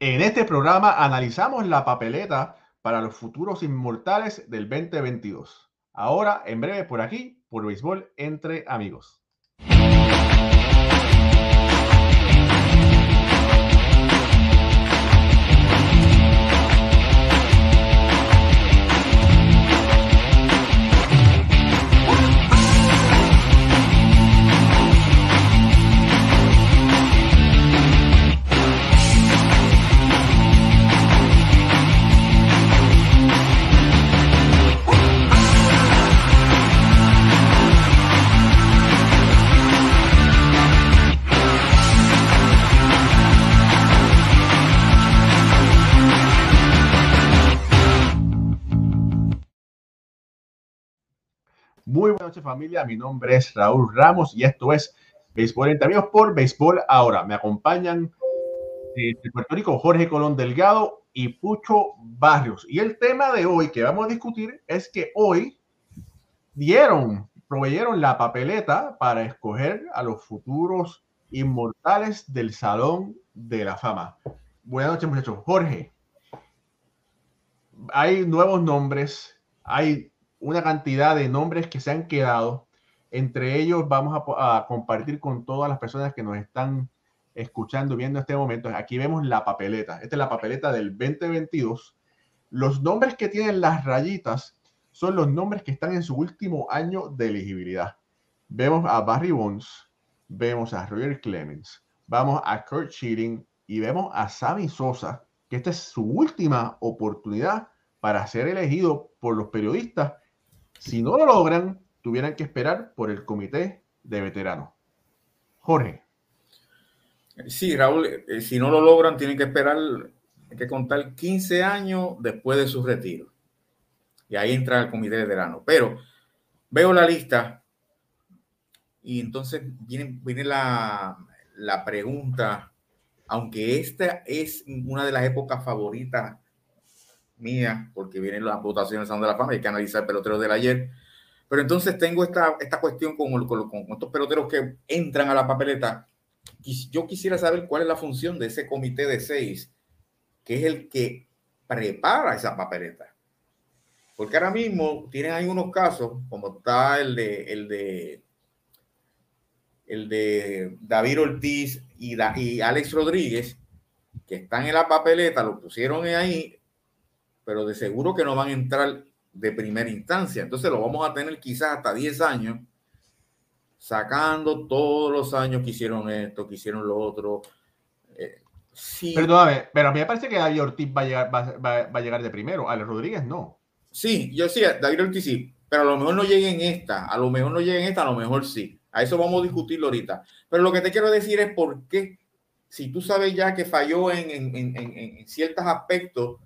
En este programa analizamos la papeleta para los futuros inmortales del 2022. Ahora, en breve, por aquí, por Béisbol entre amigos. Muy buenas noches familia, mi nombre es Raúl Ramos y esto es Béisbol entre amigos por Béisbol Ahora. Me acompañan de Puerto Rico Jorge Colón Delgado y Pucho Barrios. Y el tema de hoy que vamos a discutir es que hoy dieron, proveyeron la papeleta para escoger a los futuros inmortales del Salón de la Fama. Buenas noches muchachos. Jorge, hay nuevos nombres, hay una cantidad de nombres que se han quedado. Entre ellos vamos a, compartir con todas las personas que nos están escuchando, viendo este momento. Aquí vemos la papeleta. Esta es la papeleta del 2022. Los nombres que tienen las rayitas son los nombres que están en su último año de elegibilidad. Vemos a Barry Bonds, vemos a Roger Clemens, vamos a Kurt Schilling y vemos a Sammy Sosa, que esta es su última oportunidad para ser elegido por los periodistas si no lo logran, tuvieran que esperar por el comité de veteranos. Jorge. Sí, Raúl, eh, si no lo logran, tienen que esperar, hay que contar 15 años después de su retiro. Y ahí entra el comité de veteranos. Pero veo la lista y entonces viene, viene la, la pregunta, aunque esta es una de las épocas favoritas mía, porque vienen las votaciones de la fama, hay que analizar el pelotero del ayer. Pero entonces tengo esta, esta cuestión con, con, con, estos peloteros que entran a la papeleta. Yo quisiera saber cuál es la función de ese comité de seis, que es el que prepara esa papeleta. Porque ahora mismo tienen ahí unos casos, como está el de, el de, el de David Ortiz y, y Alex Rodríguez, que están en la papeleta, lo pusieron ahí, pero de seguro que no van a entrar de primera instancia. Entonces lo vamos a tener quizás hasta 10 años sacando todos los años que hicieron esto, que hicieron lo otro. Eh, sí. Perdóname, pero a mí me parece que David Ortiz va a llegar, va, a llegar de primero, Alex Rodríguez no. Sí, yo sí, David Ortiz sí, pero a lo mejor no llegue en esta, a lo mejor no llegue en esta, a lo mejor sí. A eso vamos a discutirlo ahorita. Pero lo que te quiero decir es por qué, si tú sabes ya que falló en, en, en, en ciertos aspectos,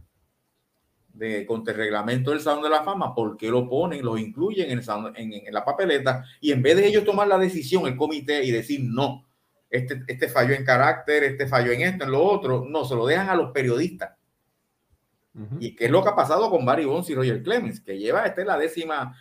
de contra el reglamento del Salón de la Fama, ¿por qué lo ponen, lo incluyen en, en, la papeleta? Y en vez de ellos tomar la decisión, el comité, y decir no, este, este falló en carácter, este falló en esto, en lo otro, no, se lo dejan a los periodistas. Y qué es lo que ha pasado con Barry Bonds y Roger Clemens, que lleva, esta es la décima,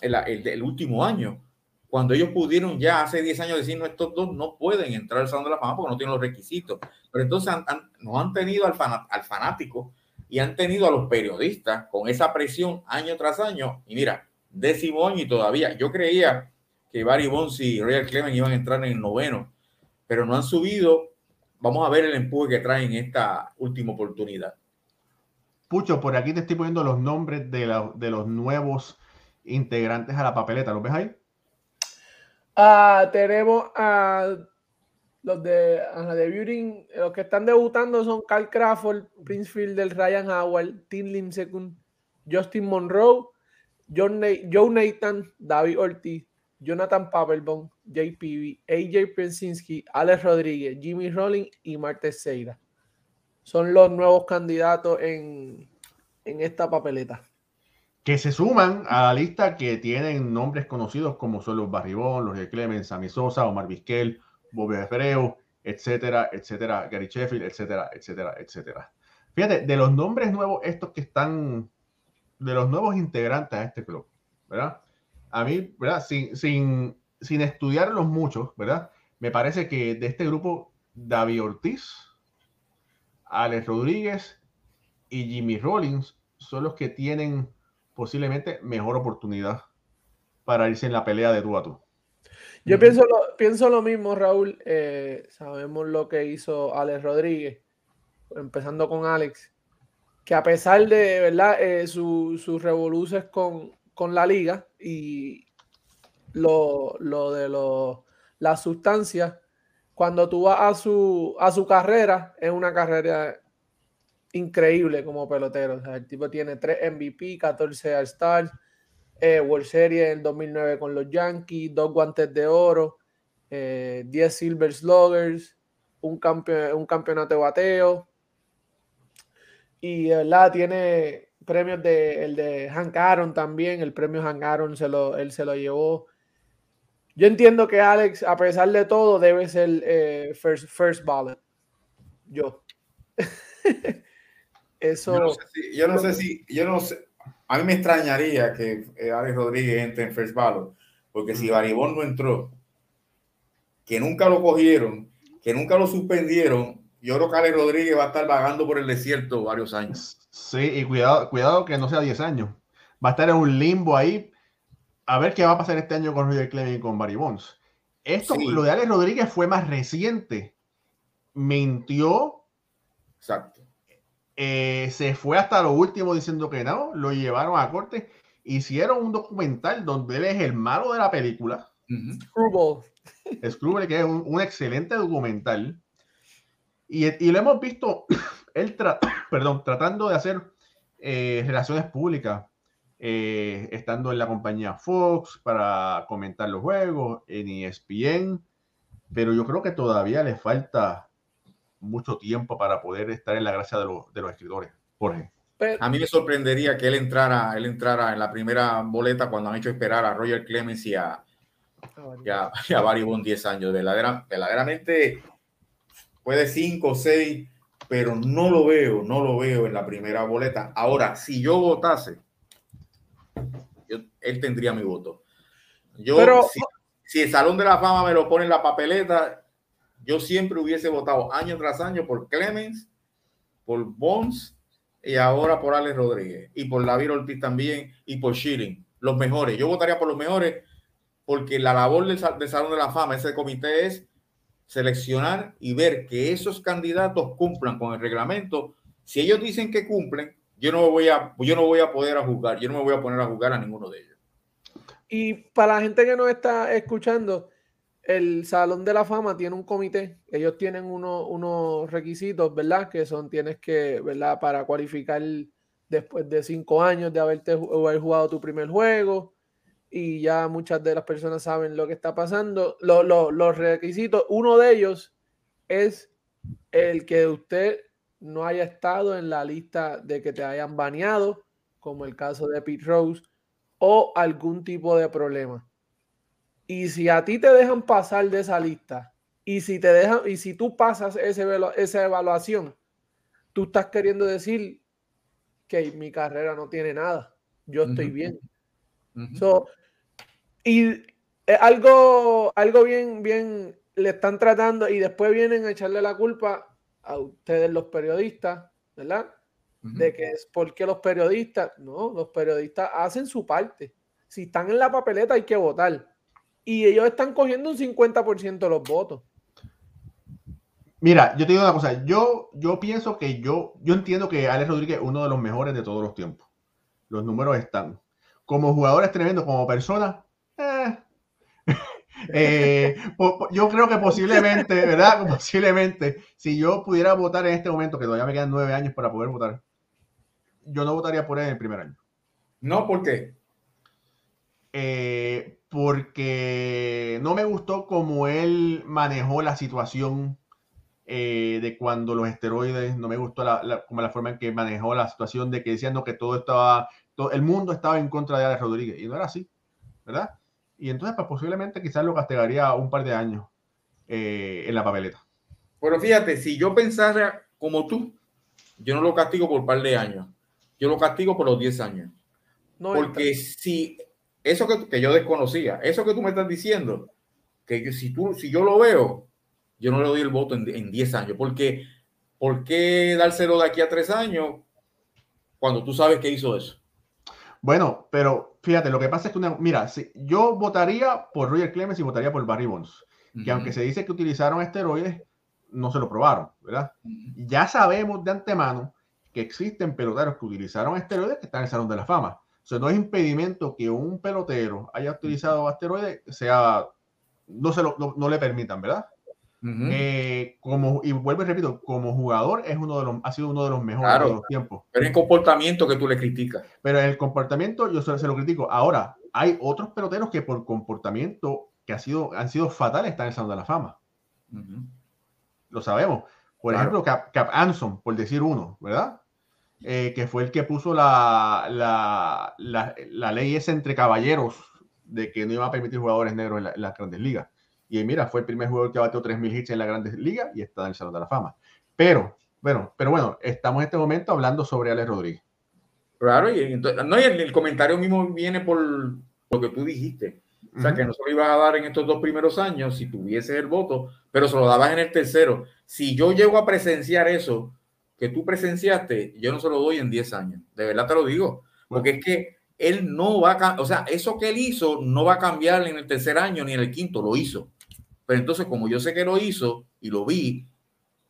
el, el, último año, cuando ellos pudieron ya hace 10 años decir, no, estos dos no pueden entrar al Salón de la Fama porque no tienen los requisitos. Pero entonces no han tenido al, al fanático y han tenido a los periodistas con esa presión año tras año. Y mira, décimo año y todavía. Yo creía que Barry Bonds y Royal Clemens iban a entrar en el noveno, pero no han subido. Vamos a ver el empuje que traen esta última oportunidad. Pucho, por aquí te estoy poniendo los nombres de, de los nuevos integrantes a la papeleta. ¿Los ves ahí? Ah, tenemos a los de debuting, los que están debutando son Carl Crawford, Prince Fielder, Ryan Howard, Tim Lincecum, Justin Monroe, John Joe Nathan, David Ortiz, Jonathan Papelbon, JPV, AJ Pensinski, Alex Rodríguez, Jimmy Rollins y Marte Seira. Son los nuevos candidatos en, esta papeleta. Que se suman a la lista que tienen nombres conocidos como son los Barribón, los de Clemens, Sammy Sosa, Omar Vizquel, Bobby Abreu, etcétera, etcétera, Gary Sheffield, etcétera, etcétera, etcétera. Fíjate, de los nombres nuevos, estos que están, de los nuevos integrantes a este club, ¿verdad? A mí, ¿verdad? Sin, sin, sin estudiarlos mucho, ¿verdad? Me parece que de este grupo, David Ortiz, Alex Rodríguez y Jimmy Rollins son los que tienen posiblemente mejor oportunidad para irse en la pelea de tú a tú. Yo pienso lo, pienso lo mismo, Raúl. Eh, sabemos lo que hizo Alex Rodríguez, empezando con Alex, que a pesar de verdad eh, sus revoluciones con, con, la liga y lo, lo de lo, las sustancias, cuando tú vas a su, a su carrera, es una carrera increíble como pelotero. el tipo tiene 3 MVP, 14 All-Stars, eh, World Series en 2009 con los Yankees, dos guantes de oro, 10 eh, Silver Sluggers, un, un campeonato de bateo. Y de tiene premios de el de Hank Aaron también, el premio Hank Aaron se lo, él se lo llevó. Yo entiendo que Alex, a pesar de todo, debe ser eh, first, first ballot. Yo. Eso. Yo no sé si, yo no sé, a mí me extrañaría que eh, Alex Rodríguez entre en first ballot, porque si Baribón no entró, que nunca lo cogieron, que nunca lo suspendieron, yo creo que Alex Rodríguez va a estar vagando por el desierto varios años. Sí, y cuidado, cuidado que no sea 10 años. Va a estar en un limbo ahí. A ver qué va a pasar este año con Roger Clemens y con Barry Bonds. Esto, lo de Alex Rodríguez fue más reciente. Mintió. Exacto. Eh, se fue hasta lo último diciendo que no, lo llevaron a corte, hicieron un documental donde él es el malo de la película. Screwball. Screwball, que es un, excelente documental. Y, y, lo hemos visto, él perdón, tratando de hacer eh, relaciones públicas, eh, estando en la compañía Fox para comentar los juegos, en ESPN, pero yo creo que todavía le falta mucho tiempo para poder estar en la gracia de, los escritores. Jorge. A mí me sorprendería que él entrara, él entrara en la primera boleta cuando han hecho esperar a Roger Clemens y a, y a, Barry Bond 10 años. verdaderamente puede 5 o 6, pero no lo veo, no lo veo en la primera boleta. Ahora, si yo votase, él tendría mi voto. Yo, si, si, el Salón de la Fama me lo pone en la papeleta, yo siempre hubiese votado año tras año por Clemens, por Bonds y ahora por Alex Rodríguez y por David Ortiz también y por Schilling. Los mejores. Yo votaría por los mejores porque la labor del, Salón de la Fama, ese comité es seleccionar y ver que esos candidatos cumplan con el reglamento. Si ellos dicen que cumplen, yo no voy a, yo no voy a poder a juzgar, yo no me voy a poner a juzgar a ninguno de ellos. Y para la gente que nos está escuchando, el Salón de la Fama tiene un comité, ellos tienen unos requisitos, ¿verdad? Que son, tienes que, ¿verdad? Para cualificar después de cinco años de haberte haber jugado tu primer juego y ya muchas de las personas saben lo que está pasando. los requisitos, uno de ellos es el que usted no haya estado en la lista de que te hayan baneado, como el caso de Pete Rose, o algún tipo de problema. Y si a ti te dejan pasar de esa lista, y si te dejan, y si tú pasas ese, esa evaluación, tú estás queriendo decir que mi carrera no tiene nada. Yo estoy bien. y algo, algo bien, bien le están tratando, y después vienen a echarle la culpa a ustedes, los periodistas, ¿verdad? De que es porque los periodistas, no, los periodistas hacen su parte. Si están en la papeleta hay que votar y ellos están cogiendo un 50% de los votos. Mira, yo te digo una cosa, yo, yo pienso que yo, yo entiendo que Alex Rodríguez es uno de los mejores de todos los tiempos. Los números están. Como jugador es tremendo, como persona, eh. Eh, yo creo que posiblemente, ¿verdad? Posiblemente, si yo pudiera votar en este momento, que todavía me quedan nueve años para poder votar, yo no votaría por él en el primer año. No, ¿por qué? Eh, porque no me gustó cómo él manejó la situación eh, de cuando los esteroides, no me gustó la, como la forma en que manejó la situación de que diciendo que todo estaba, todo, el mundo estaba en contra de Alex Rodríguez, y no era así, ¿verdad? Y entonces, pues posiblemente quizás lo castigaría un par de años eh, en la papeleta. Pero fíjate, si yo pensara como tú, yo no lo castigo por un par de años, yo lo castigo por los 10 años. porque si eso que, yo desconocía, eso que tú me estás diciendo, que si, tú, si yo lo veo, yo no le doy el voto en, 10 años, porque ¿por qué dárselo de aquí a tres años cuando tú sabes que hizo eso? Bueno, pero fíjate, lo que pasa es que, mira, si, yo votaría por Roger Clemens y votaría por Barry Bonds, que aunque se dice que utilizaron esteroides, no se lo probaron, ¿verdad? Ya sabemos de antemano que existen peloteros que utilizaron esteroides que están en el Salón de la Fama. O sea, no es impedimento que un pelotero haya utilizado esteroides, sea, no, se lo, no, le permitan, ¿verdad? Eh, como, y vuelvo y repito, como jugador es uno de los, ha sido uno de los mejores de los tiempos. Pero el comportamiento que tú le criticas. Pero el comportamiento yo se, se, lo critico. Ahora, hay otros peloteros que por comportamiento que ha sido, han sido fatales están en el Salón de la Fama. Lo sabemos. Por ejemplo, Cap, Cap, Anson, por decir uno, ¿verdad? Eh, que fue el que puso la, la, la, ley esa entre caballeros de que no iba a permitir jugadores negros en, las grandes ligas. Y mira, fue el primer jugador que bateó 3.000 hits en las grandes ligas y está en el Salón de la Fama. Pero, bueno, pero bueno, estamos en este momento hablando sobre Alex Rodríguez. Claro, y entonces, no, y el, comentario mismo viene por lo que tú dijiste. O sea, que no se lo ibas a dar en estos dos primeros años si tuviese el voto, pero se lo dabas en el tercero. Si yo llego a presenciar eso que tú presenciaste, yo no se lo doy en 10 años. De verdad te lo digo. Porque es que él no va a, o sea, eso que él hizo no va a cambiar en el tercer año ni en el quinto, lo hizo. Pero entonces, como yo sé que lo hizo y lo vi,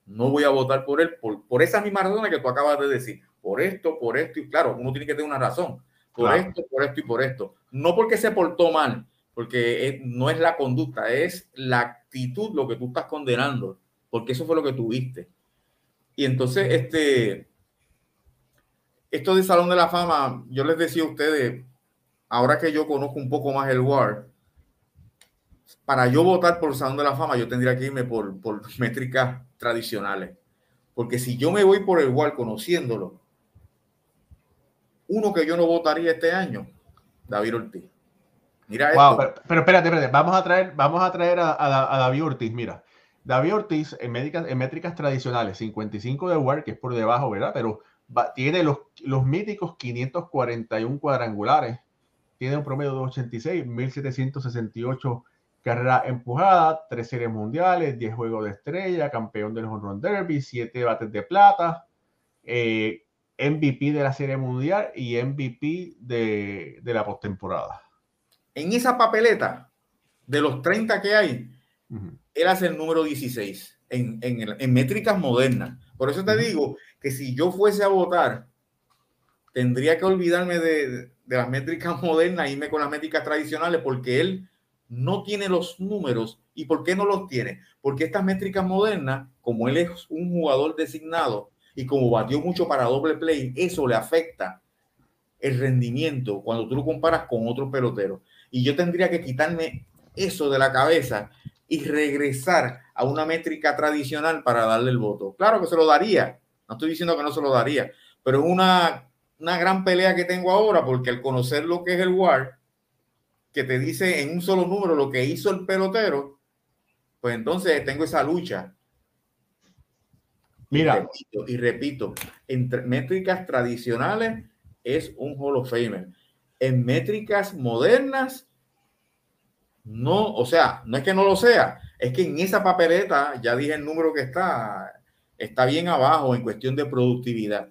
no voy a votar por él por, por esa misma razón que tú acabas de decir. Por esto, por esto, y claro, uno tiene que tener una razón. Por esto, por esto y por esto. No porque se portó mal, porque no es la conducta, es la actitud lo que tú estás condenando, porque eso fue lo que tuviste. Y entonces, este, esto de Salón de la Fama, yo les decía a ustedes, ahora que yo conozco un poco más el WAR, para yo votar por Salón de la Fama, yo tendría que irme por, por métricas tradicionales. Porque si yo me voy por el WAR conociéndolo, uno que yo no votaría este año, David Ortiz. Mira wow, pero, espérate, espérate, vamos a traer, vamos a, traer a, David Ortiz, mira. David Ortiz en, métricas, en métricas tradicionales, 55 de WAR, que es por debajo, ¿verdad? Pero tiene los, los míticos 541 cuadrangulares, tiene un promedio de 86, 1768 carreras empujadas, 3 series mundiales, 10 juegos de estrella, campeón del Home Run Derby, 7 bates de plata, eh, MVP de la serie mundial y MVP de, de la postemporada en esa papeleta de los 30 que hay, él hace el número 16 en, en, métricas modernas. Por eso te digo que si yo fuese a votar, tendría que olvidarme de, de, las métricas modernas y irme con las métricas tradicionales porque él no tiene los números. ¿Y por qué no los tiene? Porque estas métricas modernas, como él es un jugador designado y como batió mucho para doble play, eso le afecta el rendimiento cuando tú lo comparas con otros peloteros y yo tendría que quitarme eso de la cabeza y regresar a una métrica tradicional para darle el voto. Claro que se lo daría, no estoy diciendo que no se lo daría, pero es una, una gran pelea que tengo ahora porque al conocer lo que es el WAR, que te dice en un solo número lo que hizo el pelotero, pues entonces tengo esa lucha. Mira. Y repito, y repito entre métricas tradicionales es un Hall of Famer en métricas modernas, no, o sea, no es que no lo sea, es que en esa papeleta, ya dije el número que está, está bien abajo en cuestión de productividad.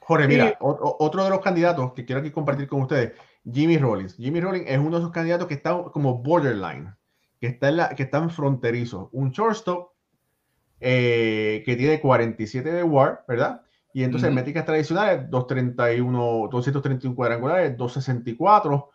Jorge, mira, otro de los candidatos que quiero aquí compartir con ustedes, Jimmy Rollins. Jimmy Rollins es uno de esos candidatos que está como borderline, que está en, la, que está en fronterizo. Un shortstop eh, que tiene 47 de WAR, ¿verdad? Y entonces, en métricas tradicionales, 231, 231 cuadrangulares, 264.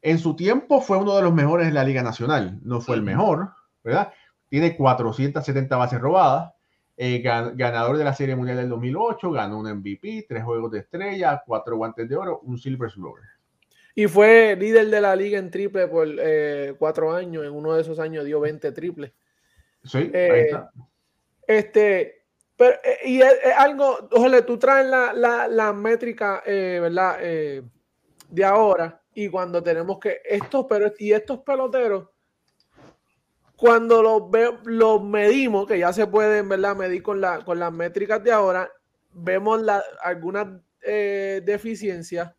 En su tiempo fue uno de los mejores en la Liga Nacional. No fue el mejor, ¿verdad? Tiene 470 bases robadas. Eh, ganador de la Serie Mundial del 2008, ganó un MVP, tres juegos de estrella, cuatro guantes de oro, un Silver Slugger. Y fue líder de la liga en triple por eh, cuatro años. En uno de esos años dio 20 triples. Sí, ahí eh, está. Este, pero, eh, y es, algo, ojalá, tú traes la, la, la métrica, ¿verdad? De ahora, y cuando tenemos que, estos, pero, y estos peloteros, cuando los, ve, los medimos, que ya se pueden, ¿verdad? Medir con, la, con las métricas de ahora, vemos la, algunas deficiencias,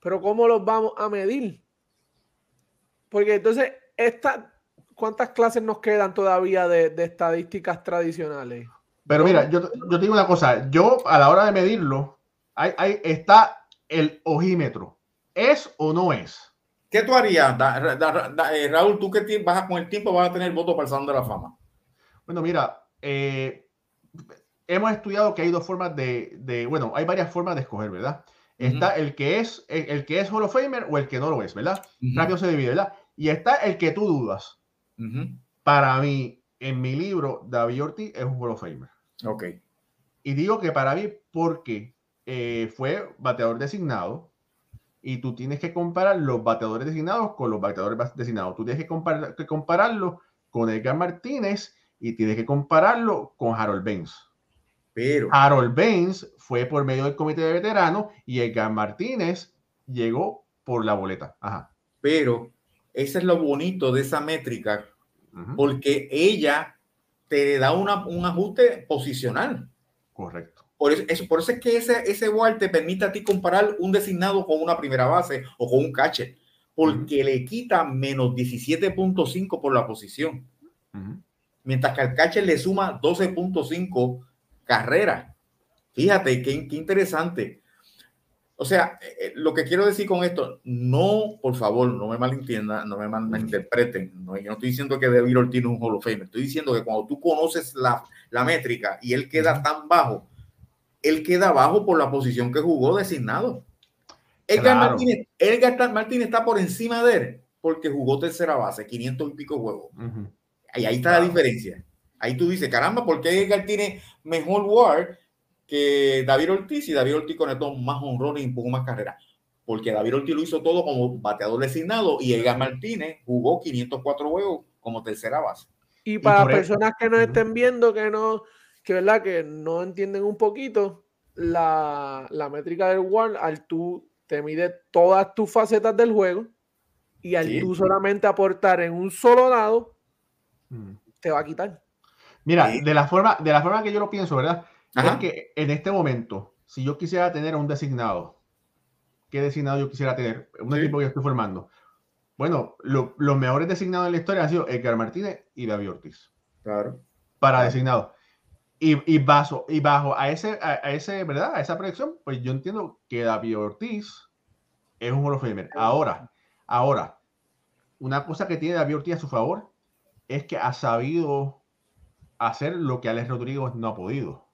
pero ¿cómo los vamos a medir? Porque entonces, esta, ¿cuántas clases nos quedan todavía de, estadísticas tradicionales? Pero mira, yo, yo te digo una cosa, yo a la hora de medirlo, ahí, ahí está el ojímetro. ¿Es o no es? ¿Qué tú harías, da- da- da- eh, Raúl? Tú que vas a- con el tiempo vas a tener voto para el Salón de la Fama. Bueno, mira, eh, hemos estudiado que hay dos formas de, de- bueno, hay varias formas de escoger, ¿verdad? Está el que es el, el que es Hall of Famer o el que no lo es, ¿verdad? Ujú, Rápido se divide, ¿verdad? Y está el que tú dudas. Para mí, en mi libro, David Ortiz es un Hall of Famer. Ok. Y digo que para mí, porque eh, fue bateador designado y tú tienes que comparar los bateadores designados con los bateadores designados. Tú tienes que, comparar, que compararlo con Edgar Martínez y tienes que compararlo con Harold Baines. Pero, Harold Baines fue por medio del comité de veteranos y Edgar Martínez llegó por la boleta. Ajá. pero, ese es lo bonito de esa métrica, porque ella te da una- un ajuste posicional. Correcto. Por eso, eso- por eso es que ese, ese WAR te permite a ti comparar un designado con una primera base o con un catcher, porque le quita menos 17.5 por la posición, mientras que al catcher le suma 12.5 carreras. Fíjate qué, qué interesante. O sea, eh, eh, lo que quiero decir con esto, no, por favor, no me malentiendan, no me mal- malinterpreten. No, yo no estoy diciendo que David Ortiz no es un Hall of Famer. Estoy diciendo que cuando tú conoces la, la métrica y él queda tan bajo, él queda bajo por la posición que jugó designado. Edgar, Claro. Martínez, Edgar Martínez está por encima de él porque jugó tercera base, 500 y pico juegos. Y ahí está la diferencia. Ahí tú dices, caramba, ¿por qué Edgar tiene mejor WAR que David Ortiz y David Ortiz conectó más honrones y un poco más carrera? Porque David Ortiz lo hizo todo como bateador designado y Edgar Martínez jugó 504 juegos como tercera base. Y para e- personas que Ujú. estén viendo, que no, que verdad, que no entienden un poquito, la, la métrica del WAR, al tú te mide todas tus facetas del juego y al Sí. tú solamente aportar en un solo lado, Ujú. te va a quitar. Mira, Sí. de la forma, de la forma que yo lo pienso, ¿verdad? Ajá. Es que en este momento, si yo quisiera tener a un designado, ¿qué designado yo quisiera tener? Un Sí. equipo que yo estoy formando. Bueno, lo- los mejores designados en la historia han sido Edgar Martínez y David Ortiz Claro. para Claro. Y, y, bajo, y bajo a ese, a, a ese, ¿verdad? A esa proyección, pues yo entiendo que David Ortiz es un Hall of Famer. Ahora, ahora, una cosa que tiene David Ortiz a su favor es que ha sabido hacer lo que Alex Rodríguez no ha podido.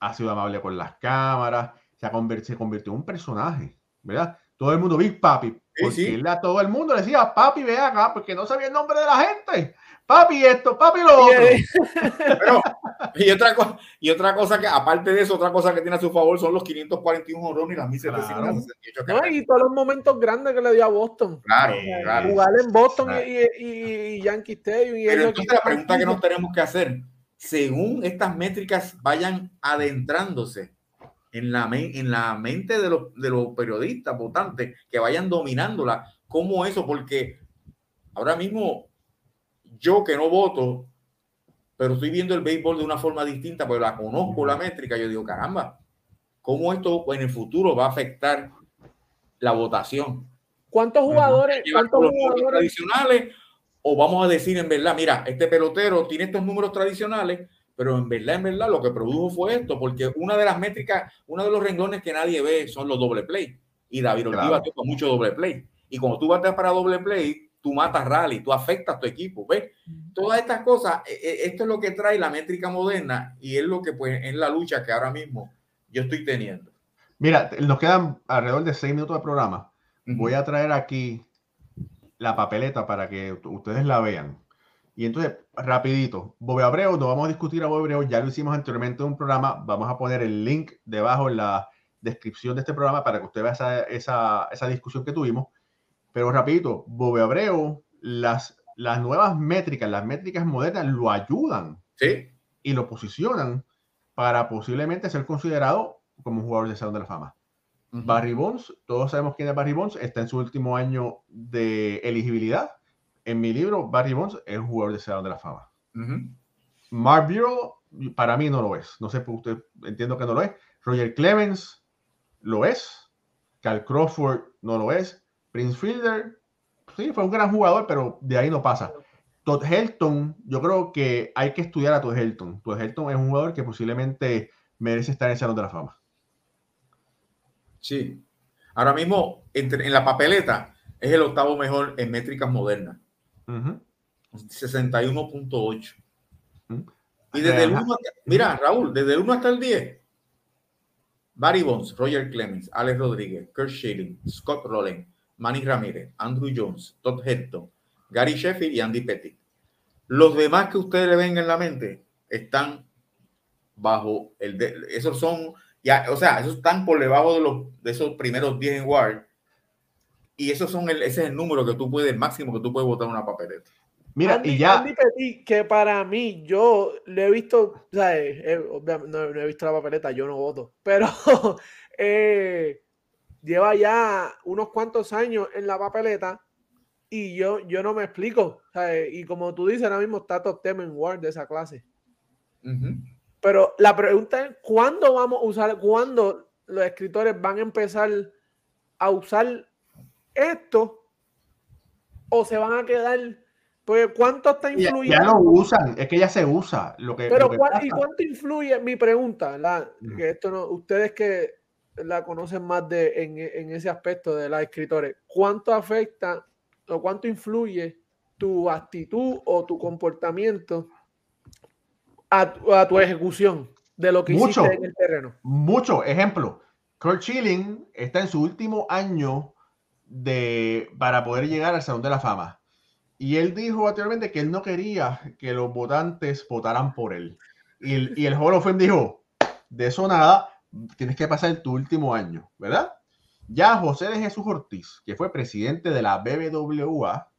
Ha sido amable con las cámaras, se, ha conver- se convirtió en un personaje, ¿verdad? Todo el mundo, Big Papi, Sí, porque sí. él a todo el mundo le decía, papi, ve acá, porque no sabía el nombre de la gente. Papi esto, papi lo otro. Pero, y otra, cosa, y otra cosa que, aparte de eso, otra cosa que tiene a su favor son los 541 honrones y las 1768 ¿no? carreras. Y todos los momentos grandes que le dio a Boston. Claro, Eh, claro. Jugar en Boston Claro. y, y, y Yankee Stadium. Y Pero entonces la pregunta que nos tenemos que hacer, según estas métricas vayan adentrándose en la, en la mente de los, de los periodistas votantes, que vayan dominándola, ¿cómo eso? Porque ahora mismo yo que no voto, pero estoy viendo el béisbol de una forma distinta, pues la conozco la métrica, yo digo, caramba, ¿cómo esto en el futuro va a afectar la votación? ¿Cuántos jugadores? ¿Cuántos los jugadores? tradicionales o vamos a decir en verdad, mira, este pelotero tiene estos números tradicionales, pero en verdad, en verdad, lo que produjo fue esto, porque una de las métricas, uno de los renglones que nadie ve son los doble play. Y David Ortiz Claro. con mucho doble play. Y cuando tú bateas para doble play, tú matas rally, tú afectas a tu equipo, ¿ves? Todas estas cosas, eh, eh, esto es lo que trae la métrica moderna y es lo que pues es la lucha que ahora mismo yo estoy teniendo. Mira, nos quedan alrededor de seis minutos de programa. Voy a traer aquí la papeleta para que ustedes la vean. Y entonces, rapidito, Bobe Abreu, no vamos a discutir a Bobe Abreu, ya lo hicimos anteriormente en un programa, vamos a poner el link debajo en la descripción de este programa para que usted vea esa, esa, esa discusión que tuvimos. Pero rapidito, Bobe Abreu, las, las nuevas métricas, las métricas modernas lo ayudan Sí, y lo posicionan para posiblemente ser considerado como un jugador de Salón de la Fama. Barry Bonds, todos sabemos quién es Barry Bonds, está en su último año de elegibilidad. En mi libro, Barry Bonds es jugador de Salón de la Fama. Mark Bureau, para mí no lo es. No sé por usted, entiendo que no lo es. Roger Clemens lo es. Cal Crawford no lo es. Prince Fielder, sí, fue un gran jugador, pero de ahí no pasa. Todd Helton, yo creo que hay que estudiar a Todd Helton. Todd Helton es un jugador que posiblemente merece estar en el Salón de la Fama. Sí. Ahora mismo, en la papeleta, es el octavo mejor en métricas modernas. 61.8. Y desde el 1, mira, Raúl, desde el 1 hasta el 10, Barry Bonds, Roger Clemens, Alex Rodríguez, Kurt Schilling, Scott Rowland, Manny Ramírez, Andrew Jones, Todd Helton, Gary Sheffield y Andy Pettit. Los demás que ustedes le ven en la mente están bajo el de, esos son ya, o sea, esos están por debajo de los de esos primeros 10 en Ward. Y esos son el, ese es el número que tú puedes, el máximo que tú puedes votar una papeleta. Mira, y ya. Andy Petit, que para mí, yo le he visto, o sea, no, he visto la papeleta, yo no voto, pero eh, lleva ya unos cuantos años en la papeleta y yo, yo no me explico. Y como tú dices, ahora mismo está top 10 en Word de esa clase. Pero la pregunta es, ¿cuándo vamos a usar, cuándo los escritores van a empezar a usar esto o se van a quedar... Pues, ¿cuánto está influyendo? Ya, lo usan, es que ya se usa. Lo que, Pero, ¿y cuánto influye? Mi pregunta, la, que esto no, ustedes que la conocen más de, en, en ese aspecto de los escritores, ¿cuánto afecta o cuánto influye tu actitud o tu comportamiento a, tu ejecución de lo que mucho, hiciste en el terreno. Mucho. Ejemplo, Kurt Schilling está en su último año de, para poder llegar al Salón de la Fama. Y él dijo anteriormente que él no quería que los votantes votaran por él. Y el, y el Hall of Fame dijo, de eso nada, tienes que pasar tu último año, ¿verdad? Ya José de Jesús Ortiz, que fue presidente de la BBWA,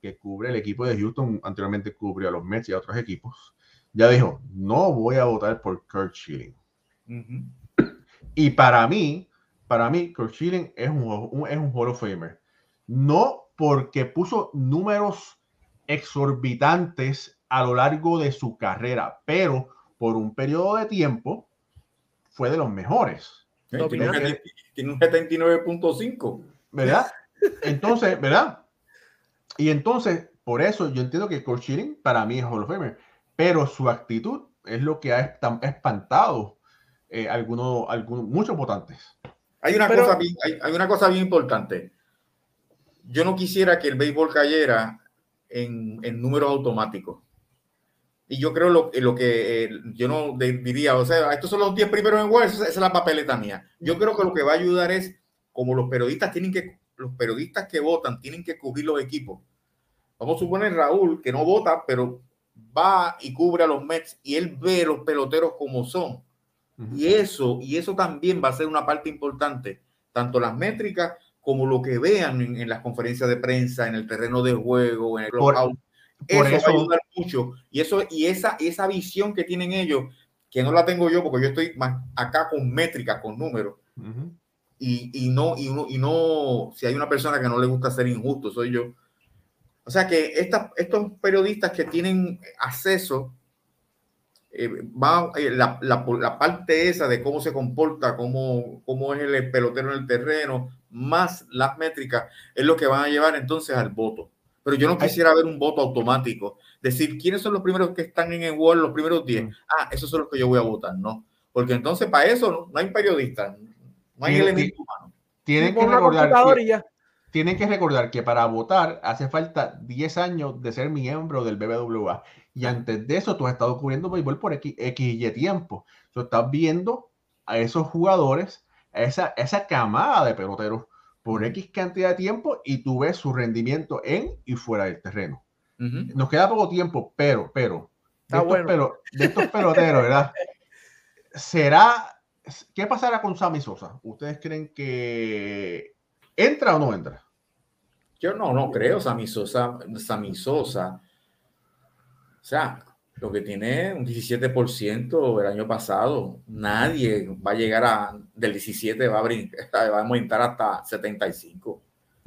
que cubre el equipo de Houston, anteriormente cubrió a los Mets y a otros equipos, ya dijo, no voy a votar por Kurt Schilling. Y para mí, para mí, Kurt Schilling es un, es un Hall of Famer. No porque puso números exorbitantes a lo largo de su carrera, pero por un periodo de tiempo fue de los mejores tiene un 79.5. ¿Verdad? Entonces, ¿verdad? Y entonces, por eso yo entiendo que Kurt para mí es Hall of Famer, pero su actitud es lo que ha espantado eh, algunos, algunos, muchos votantes. Hay una, cosa bien, hay, una cosa bien importante. Yo no quisiera que el béisbol cayera en, en números automáticos. Y yo creo lo, lo que eh, yo no diría, o sea, estos son los 10 primeros en Word, esa, es la papeleta mía. Yo creo que lo que va a ayudar es, como los periodistas tienen que, los periodistas que votan tienen que cubrir los equipos. Vamos a suponer Raúl, que no vota, pero va y cubre a los Mets y él ve los peloteros como son. Y eso, y eso también va a ser una parte importante, tanto las métricas como lo que vean en, las conferencias de prensa, en el terreno de juego, en el eso, va a ayudar mucho. Y, eso, y esa, esa visión que tienen ellos, que no la tengo yo porque yo estoy más acá con métrica, con números. y, y, no, y, no, y no, si hay una persona que no le gusta ser injusto, soy yo. O sea que estos periodistas que tienen acceso, eh, va, eh, la, la, la, parte esa de cómo se comporta, cómo, cómo es el pelotero en el terreno, más las métricas, es lo que van a llevar entonces al voto. Pero yo no quisiera ver un voto automático. Decir, ¿quiénes son los primeros que están en el Word, los primeros 10? Mm. Ah, esos son los que yo voy a votar, ¿no? Porque entonces para eso no, hay periodistas, no hay elemento humano. Tienen que, recordar que, tienen que recordar que para votar hace falta 10 años de ser miembro del BBWA. Y antes de eso tú has estado cubriendo béisbol por X, y tiempo. Tú estás viendo a esos jugadores, a esa, esa camada de peloteros por X cantidad de tiempo y tú ves su rendimiento en y fuera del terreno. Nos queda poco tiempo, pero, pero, de, estos, peloteros, ¿verdad? ¿Será, qué pasará con Sammy Sosa? ¿Ustedes creen que entra o no entra? Yo no, no creo, Sammy Sosa, Sammy Sosa. O sea, lo que tiene un 17% el año pasado. Nadie va a llegar a del 17, va a, brincar, va a aumentar hasta 75.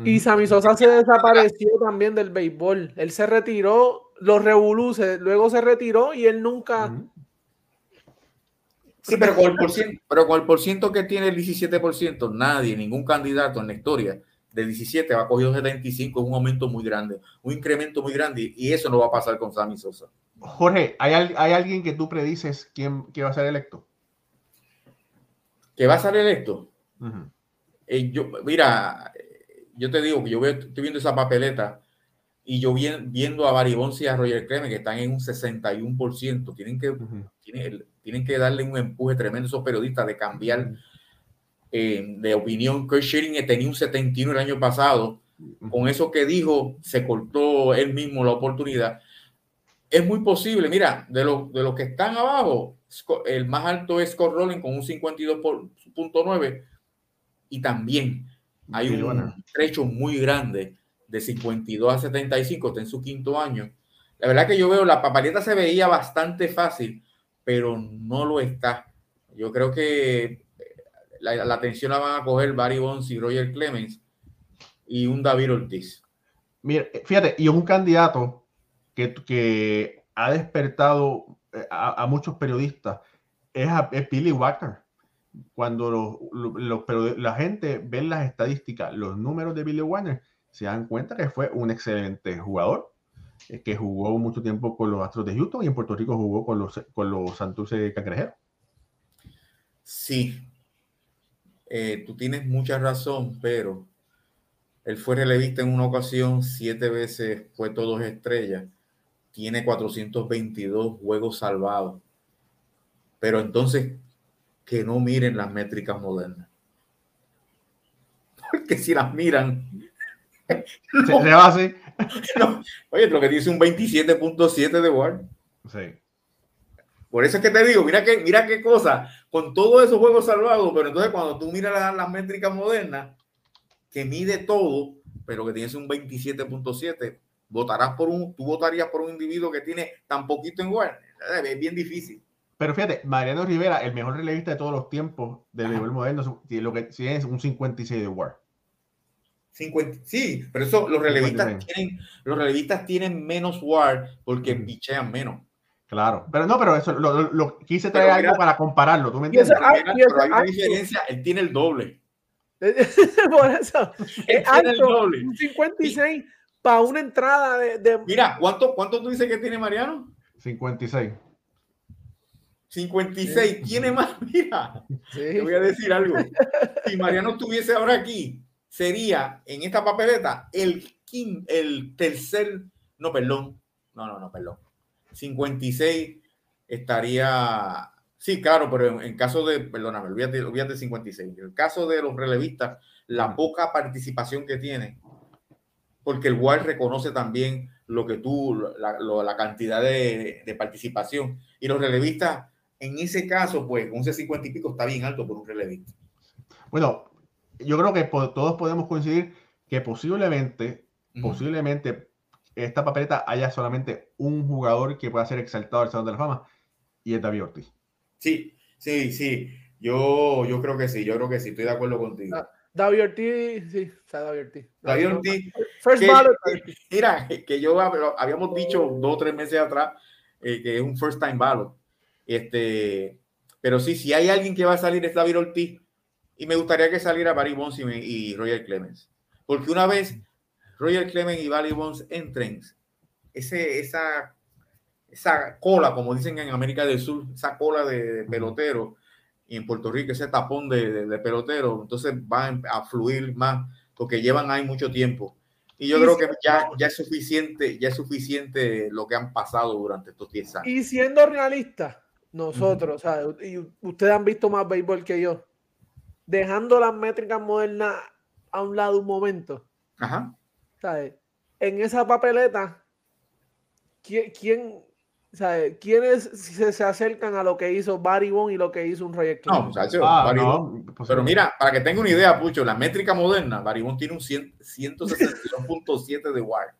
Y Sammy Sosa se desapareció también del béisbol. Él se retiró, los revoluces, luego se retiró y él nunca. Sí, pero con, el por ciento, pero con el por ciento que tiene el 17%, nadie, ningún candidato en la historia de 17 va a cogido 75, es un aumento muy grande, un incremento muy grande y eso no va a pasar con Sammy Sosa. Jorge, ¿hay, ¿hay alguien que tú predices quién que va a ser electo? ¿Que va a ser electo? Eh, yo, mira, yo te digo que yo estoy viendo esa papeleta y yo viendo a Baribonce y a Roger Clemens que están en un 61%, tienen que, tienen, que darle un empuje tremendo a esos periodistas de cambiar eh, de opinión. Kurt Schilling tenía un 71 el año pasado, con eso que dijo, se cortó él mismo la oportunidad. Es muy posible, mira, de los de los que están abajo, el más alto es Scott Rowling con un 52.9 y también hay un trecho muy grande de 52 a 75, está en su quinto año. La verdad que yo veo, la papaleta se veía bastante fácil, pero no lo está. Yo creo que eh, la, atención la van a coger Barry Bonds y Roger Clemens y un David Ortiz. Mira, fíjate, y un candidato que, ha despertado eh, a, muchos periodistas es, Billy Wacker. Cuando la gente ve las estadísticas, los números de Billy Wacker, se dan cuenta que fue un excelente jugador, eh, que jugó mucho tiempo con los Astros de Houston y en Puerto Rico jugó con los, con los Santurce Cangrejeros. Sí, eh, tú tienes mucha razón, pero él fue relevista en una ocasión, siete veces fue todos estrellas, tiene 422 juegos salvados. Pero entonces, que no miren las métricas modernas. Porque si las miran, se, Oye, lo que dice un 27.7 de Ward. Sí. Por eso es que te digo, mira qué, mira qué cosa, con todos esos juegos salvados, pero entonces cuando tú miras las, métricas modernas, que mide todo, pero que tienes un 27.7, votarás por un, tú votarías por un individuo que tiene tan poquito en Ward. Es bien difícil. Pero fíjate, Mariano Rivera, el mejor relevista de todos los tiempos del nivel moderno, lo que tiene es un 56 de Ward sí, pero eso los relevistas tienen, los relevistas tienen menos WAR porque pichean menos. Claro, pero no, pero eso lo, quise traer algo para compararlo, ¿tú me entiendes? pero hay una diferencia, él tiene el doble. Por eso, es alto, el doble. un 56 para una entrada de, Mira, ¿cuánto, ¿cuánto tú dices que tiene Mariano? 56. 56, tiene más, mira, te voy a decir algo. Si Mariano estuviese ahora aquí, sería en esta papeleta el, el tercer, no, perdón, no, no, no, perdón, 56 estaría, sí, claro, pero en, caso de, perdóname, olvídate, olvídate 56, en el caso de los relevistas, la poca participación que tiene, porque el WAR reconoce también lo que tú, la, la cantidad de, de, participación, y los relevistas, en ese caso, pues, un C50 y pico está bien alto por un relevista. Bueno, yo creo que todos podemos coincidir que posiblemente, posiblemente esta papeleta haya solamente un jugador que pueda ser exaltado al Salón de la Fama y es David Ortiz. Sí, sí, sí. Yo, yo creo que sí, yo creo que sí, estoy de acuerdo contigo. Ah, David Ortiz, sí, está David Ortiz. David Ortiz. First Mira, que yo habíamos dicho dos o tres meses atrás eh, que es un first time ballot. Este, pero sí, si hay alguien que va a salir es David Ortiz y me gustaría que saliera Barry Bonds y, Roger Clemens. Porque una vez Roger Clemens y Barry Bonds entren, ese, esa, esa cola, como dicen en América del Sur, esa cola de, pelotero, y en Puerto Rico ese tapón de, de, pelotero, entonces van a fluir más, porque llevan ahí mucho tiempo. Y yo creo que ya, ya es suficiente, ya es suficiente lo que han pasado durante estos 10 años. Y siendo realistas, nosotros, y ustedes han visto más béisbol que yo dejando las métricas modernas a un lado un momento. Ajá. ¿Sabes? En esa papeleta, ¿quién, quién ¿sabes? ¿Quiénes se, se, acercan a lo que hizo Barry Bond y lo que hizo un Roger No, muchachos, ah, pues Pero mira, para que tenga una idea, Pucho, la métrica moderna, Barry Bond tiene un 162.7 de WAR.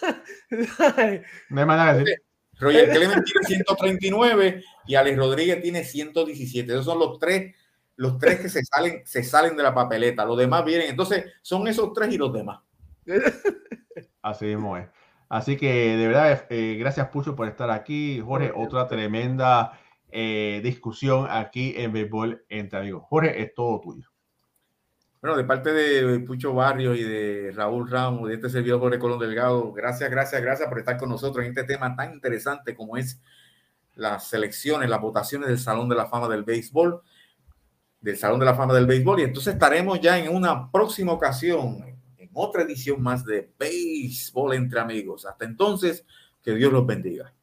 no hay manera de decir. Roger Clemens tiene 139 y Alex Rodríguez tiene 117. Esos son los tres los tres que se salen, se salen de la papeleta, los demás vienen. Entonces, son esos tres y los demás. Así mismo es. Así que de verdad, eh, gracias Pucho por estar aquí. Jorge, otra tremenda eh, discusión aquí en Béisbol entre amigos. Jorge, es todo tuyo. Bueno, de parte de Pucho Barrio y de Raúl Ramos, de este servidor Jorge Colón Delgado, gracias, gracias, gracias por estar con nosotros en este tema tan interesante como es las selecciones, las votaciones del Salón de la Fama del Béisbol, del Salón de la Fama del Béisbol. Y entonces estaremos ya en una próxima ocasión, otra edición más de Béisbol entre amigos. Hasta entonces, que Dios los bendiga.